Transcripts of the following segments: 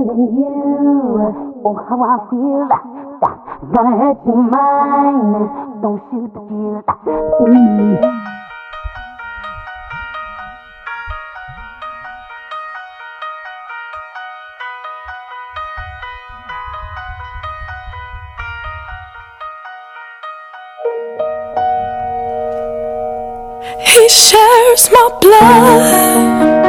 I'm you, oh how I feel. Gonna hurt your mind. Don't shoot the feel. Mm. He shares my blood.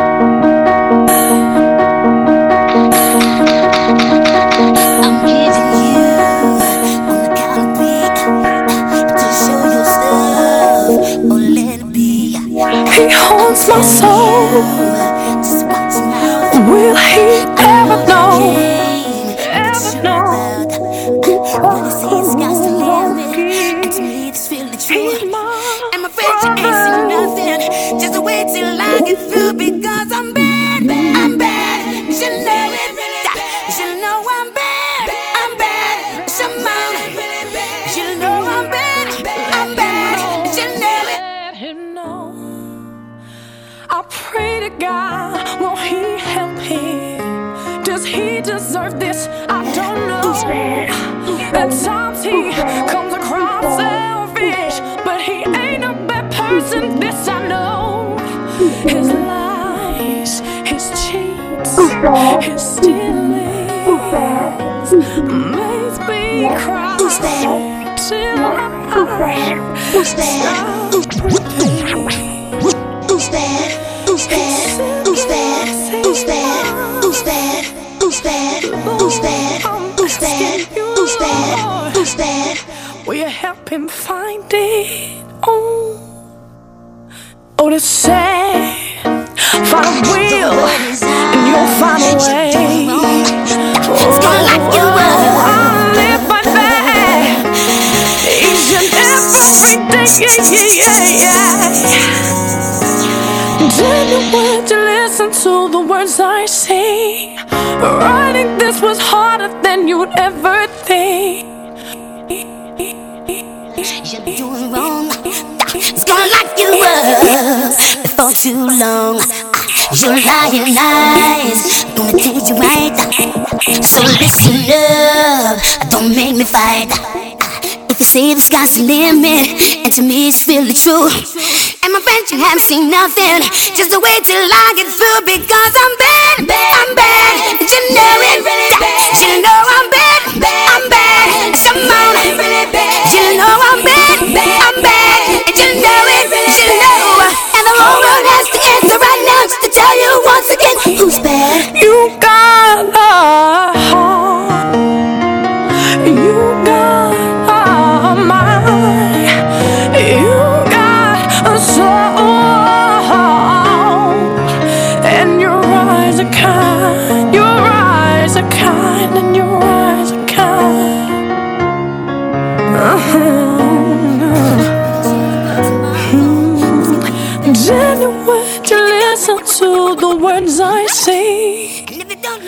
Haunts my soul. Will he ever know? Pray to God, will He help him? Does he deserve this? I don't know. At times he comes across selfish, but he ain't a bad person. This I know. His lies, his cheats, his stealings makes me cry till I stop Who's bad? Who's bad? Who's bad? Who's bad? Will you help him find it? Oh, oh, to say, find will, and you'll find a way. Oh, Lock you up. Oh, oh, I live by that. Each and every day, yeah, yeah, yeah. Didn't want to listen to the words I say. Writing this was harder than you'd ever think. You're doing wrong. It's gonna lock you up before too long. Your lying eyes gonna take you right. So listen up, don't make me fight. You say the sky's the limit, and to me it's really true. And my friends, you haven't seen nothing. Just wait till I get through because I'm bad, bad, I'm bad. And you know it, really bad. You know I'm bad, bad, I'm bad. Simone, really bad. You know I'm bad, bad, I'm bad. And you know it, you know. And the whole world has the answer right now just to tell you once again who's bad. You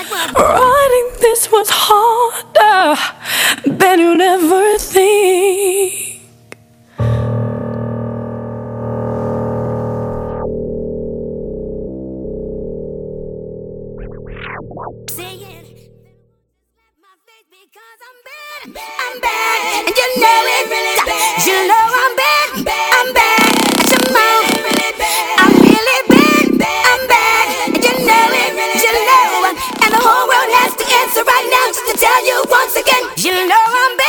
what Writing this was harder than you'd ever think. saying. My face because I'm bad, I'm bad, and you know it, really bad. You know I'm bad, I'm bad, You know I'm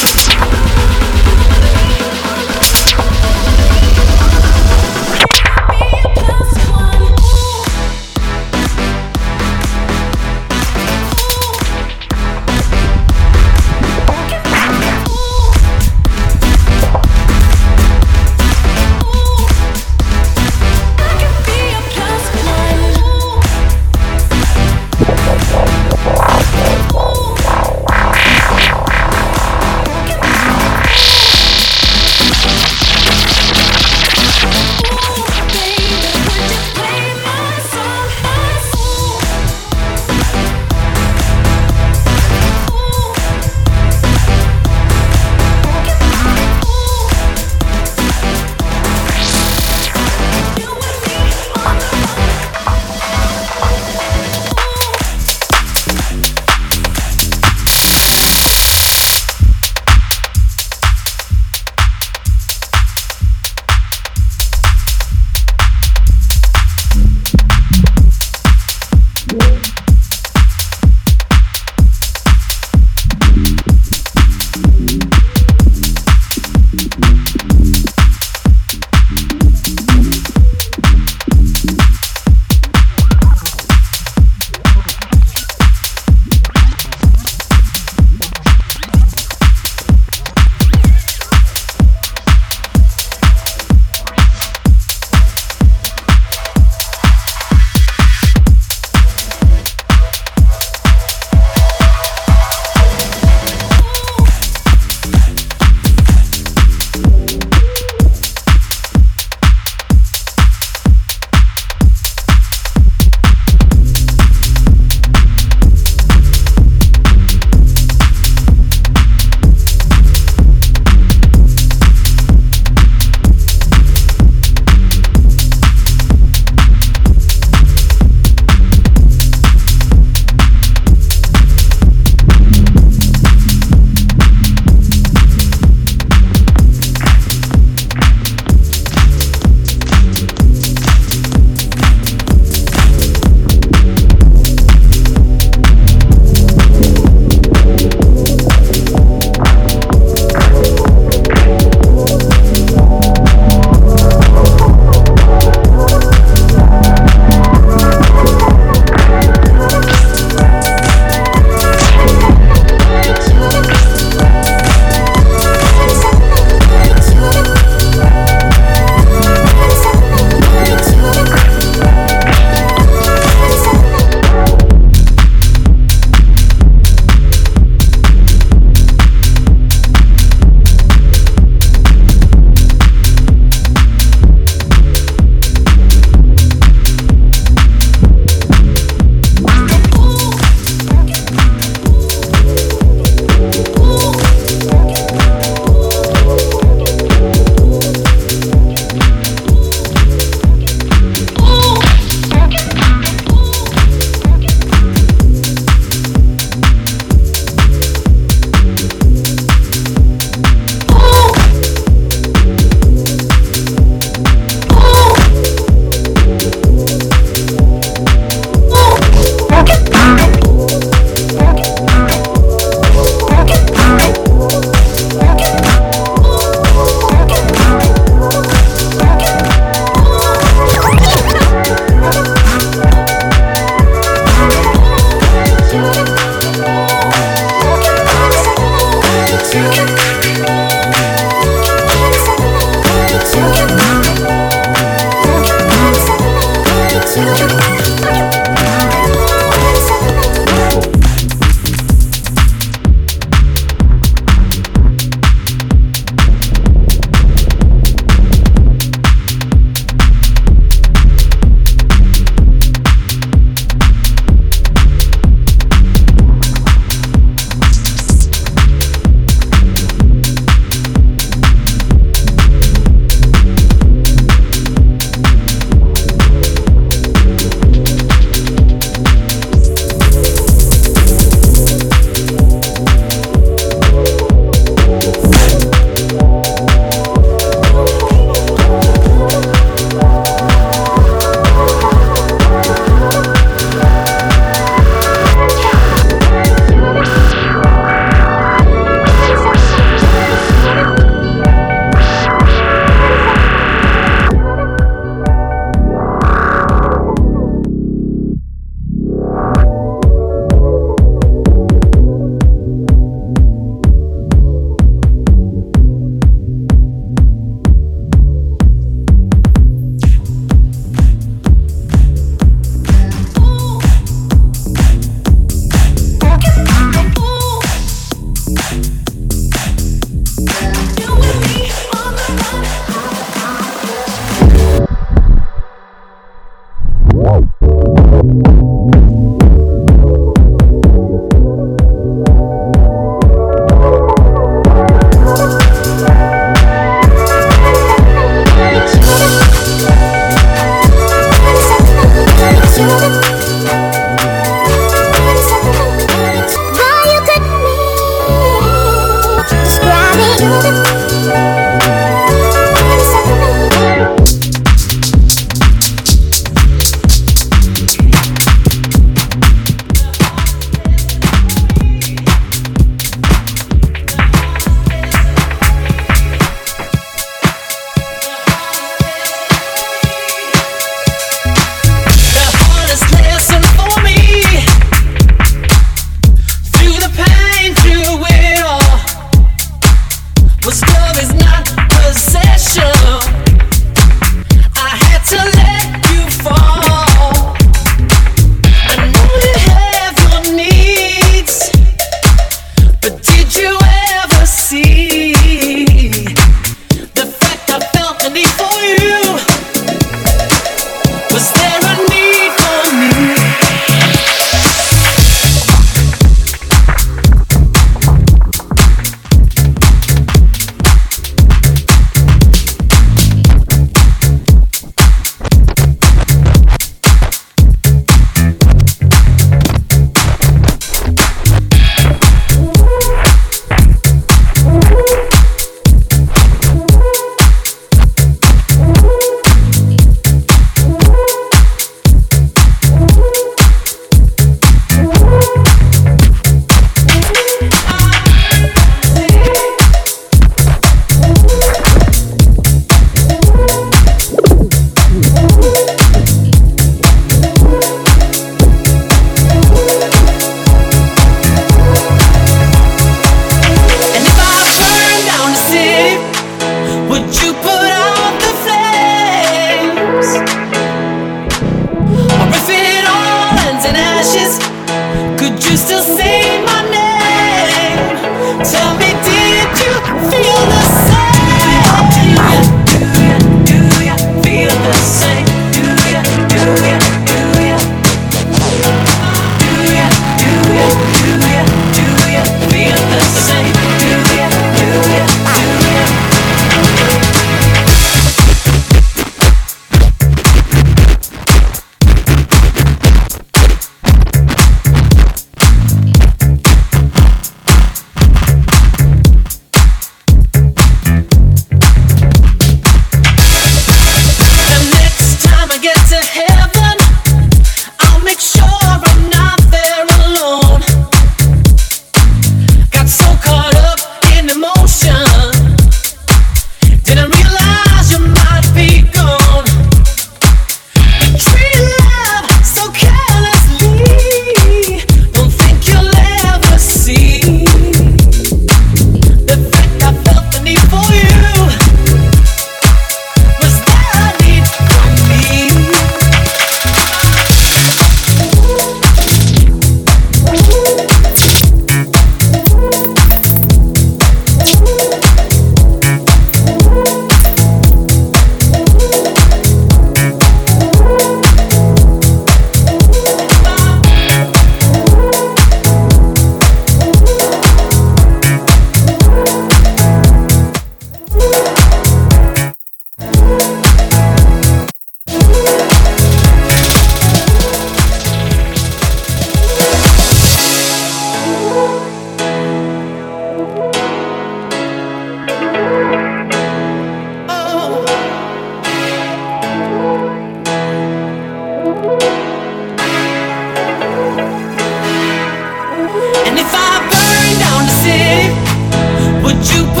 Or